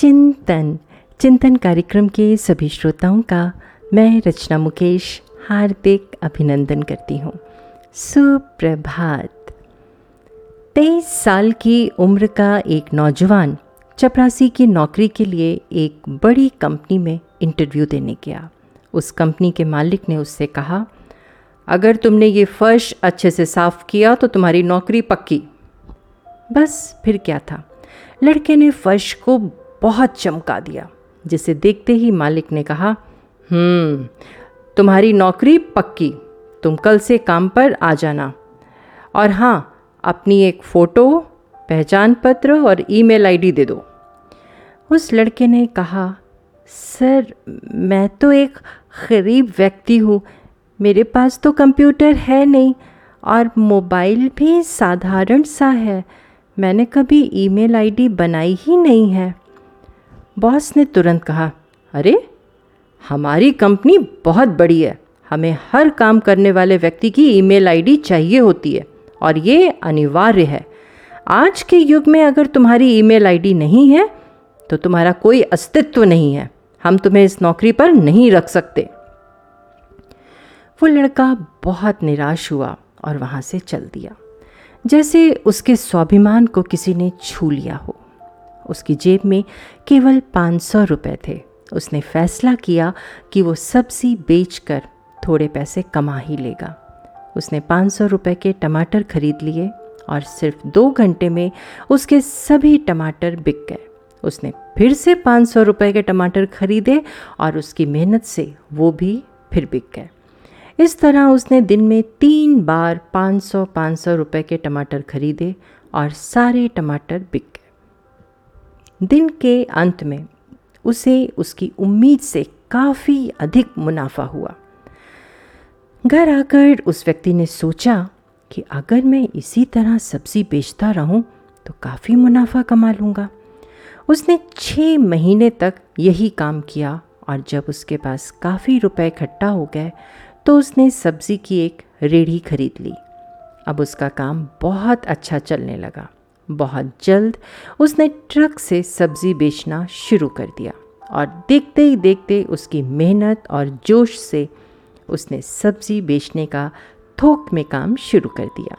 चिंतन। चिंतन कार्यक्रम के सभी श्रोताओं का मैं रचना मुकेश हार्दिक अभिनंदन करती हूँ। सुप्रभात। तेईस साल की उम्र का एक नौजवान चपरासी की नौकरी के लिए एक बड़ी कंपनी में इंटरव्यू देने गया। उस कंपनी के मालिक ने उससे कहा, अगर तुमने ये फर्श अच्छे से साफ़ किया तो तुम्हारी नौकरी पक्की। बस फिर क्या था? लड़के ने फर्श को बहुत चमका दिया, जिसे देखते ही मालिक ने कहा हम्म तुम्हारी नौकरी पक्की, तुम कल से काम पर आ जाना। और हाँ अपनी एक फ़ोटो, पहचान पत्र और ईमेल आईडी दे दो। उस लड़के ने कहा, सर, मैं तो एक गरीब व्यक्ति हूँ, मेरे पास तो कंप्यूटर है नहीं, और मोबाइल भी साधारण सा है, मैंने कभी ईमेल आईडी बनाई ही नहीं है। बॉस ने तुरंत कहा, अरे, हमारी कंपनी बहुत बड़ी है। हमें हर काम करने वाले व्यक्ति की ईमेल आईडी चाहिए होती है और ये अनिवार्य है। आज के युग में अगर तुम्हारी ईमेल आईडी नहीं है तो तुम्हारा कोई अस्तित्व नहीं है। हम तुम्हें इस नौकरी पर नहीं रख सकते। वो लड़का बहुत निराश हुआ और वहाँ से चल दिया। जैसे उसके स्वाभिमान को किसी ने छू लिया हो। उसकी जेब में केवल पाँच सौ रुपये थे। उसने फैसला किया कि वो सब्ज़ी बेचकर थोड़े पैसे कमा ही लेगा। उसने पाँच सौ रुपये के टमाटर खरीद लिए और सिर्फ़ दो घंटे में उसके सभी टमाटर बिक गए। उसने फिर से पाँच सौ रुपये के टमाटर खरीदे और उसकी मेहनत से वो भी फिर बिक गए। इस तरह उसने दिन में तीन बार पाँच सौ पाँच सौ रुपये के टमाटर खरीदे और सारे टमाटर बिक गए। दिन के अंत में उसे उसकी उम्मीद से काफ़ी अधिक मुनाफा हुआ। घर आकर उस व्यक्ति ने सोचा कि अगर मैं इसी तरह सब्ज़ी बेचता रहूँ तो काफ़ी मुनाफा कमा लूँगा। उसने छः महीने तक यही काम किया और जब उसके पास काफ़ी रुपए इकट्ठा हो गए तो उसने सब्ज़ी की एक रेढ़ी खरीद ली। अब उसका काम बहुत अच्छा चलने लगा। बहुत जल्द उसने ट्रक से सब्ज़ी बेचना शुरू कर दिया और देखते ही देखते उसकी मेहनत और जोश से उसने सब्ज़ी बेचने का थोक में काम शुरू कर दिया।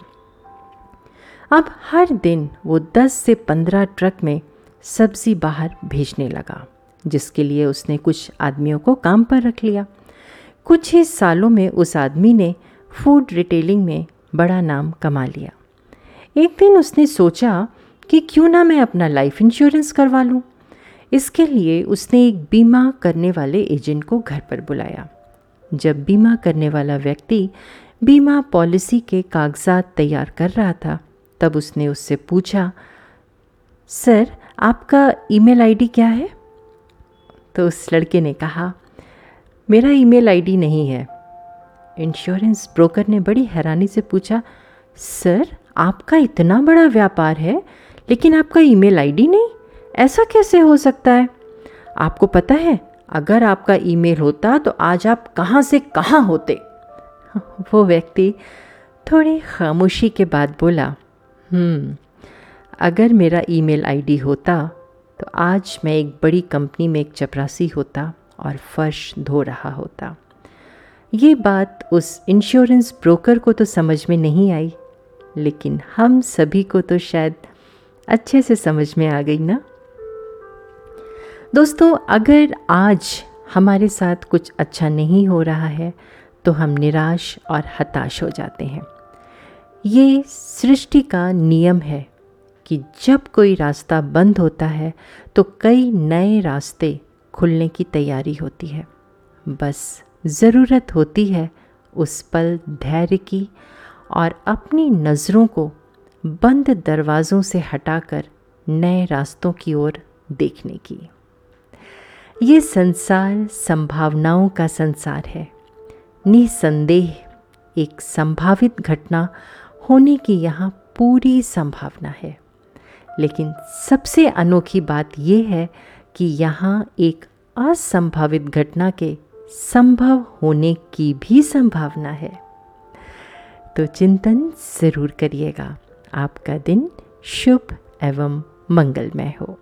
अब हर दिन वो 10 से 15 ट्रक में सब्ज़ी बाहर भेजने लगा, जिसके लिए उसने कुछ आदमियों को काम पर रख लिया। कुछ ही सालों में उस आदमी ने फ़ूड रिटेलिंग में बड़ा नाम कमा लिया। एक दिन उसने सोचा कि क्यों ना मैं अपना लाइफ इंश्योरेंस करवा लूँ। इसके लिए उसने एक बीमा करने वाले एजेंट को घर पर बुलाया। जब बीमा करने वाला व्यक्ति बीमा पॉलिसी के कागजात तैयार कर रहा था, तब उसने उससे पूछा, सर, आपका ईमेल आईडी क्या है? तो उस लड़के ने कहा, मेरा ईमेल आईडी नहीं है। इंश्योरेंस ब्रोकर ने बड़ी हैरानी से पूछा, सर आपका इतना बड़ा व्यापार है, लेकिन आपका ईमेल आईडी नहीं? ऐसा कैसे हो सकता है? आपको पता है, अगर आपका ईमेल होता तो आज आप कहाँ से कहाँ होते? वो व्यक्ति थोड़ी खामोशी के बाद बोला हम्म अगर मेरा ईमेल आईडी होता तो आज मैं एक बड़ी कंपनी में एक चपरासी होता और फर्श धो रहा होता। ये बात उस इंश्योरेंस ब्रोकर को तो समझ में नहीं आई। लेकिन हम सभी को तो शायद अच्छे से समझ में आ गई ना? दोस्तों, अगर आज हमारे साथ कुछ अच्छा नहीं हो रहा है तो हम निराश और हताश हो जाते हैं। ये सृष्टि का नियम है कि जब कोई रास्ता बंद होता है तो कई नए रास्ते खुलने की तैयारी होती है। बस ज़रूरत होती है उस पल धैर्य की और अपनी नज़रों को बंद दरवाज़ों से हटाकर नए रास्तों की ओर देखने की। ये संसार संभावनाओं का संसार है। निसंदेह एक संभावित घटना होने की यहाँ पूरी संभावना है। लेकिन सबसे अनोखी बात यह है कि यहाँ एक असंभावित घटना के संभव होने की भी संभावना है। तो चिंतन ज़रूर करिएगा। आपका दिन शुभ एवं मंगलमय हो।